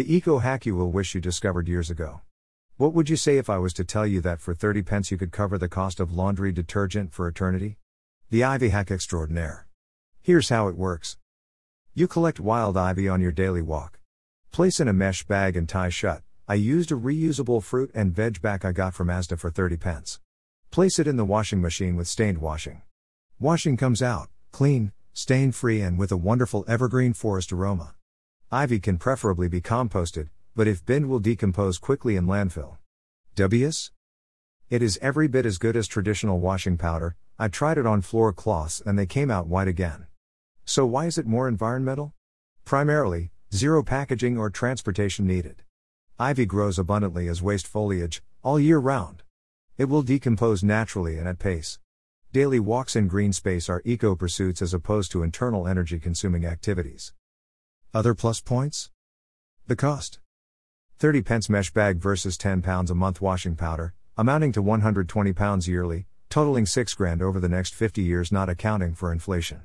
The eco hack you will wish you discovered years ago. What would you say if I was to tell you that for 30 pence you could cover the cost of laundry detergent for eternity? The Ivy Hack Extraordinaire. Here's how it works You collect wild ivy on your daily walk. Place in a mesh bag and tie shut. I used a reusable fruit and veg bag I got from Asda for 30 pence. Place it in the washing machine with stained washing. Washing comes out, clean, stain free, and with a wonderful evergreen forest aroma. Ivy can preferably be composted, but if binned will decompose quickly in landfill. Ws? It is every bit as good as traditional washing powder, I tried it on floor cloths and they came out white again. So why is it more environmental? Primarily, zero packaging or transportation needed. Ivy grows abundantly as waste foliage, all year round. It will decompose naturally and at pace. Daily walks in green space are eco pursuits as opposed to internal energy consuming activities. Other plus points? The cost 30 pence mesh bag versus 10 pounds a month washing powder, amounting to 120 pounds yearly, totaling 6 grand over the next 50 years, not accounting for inflation.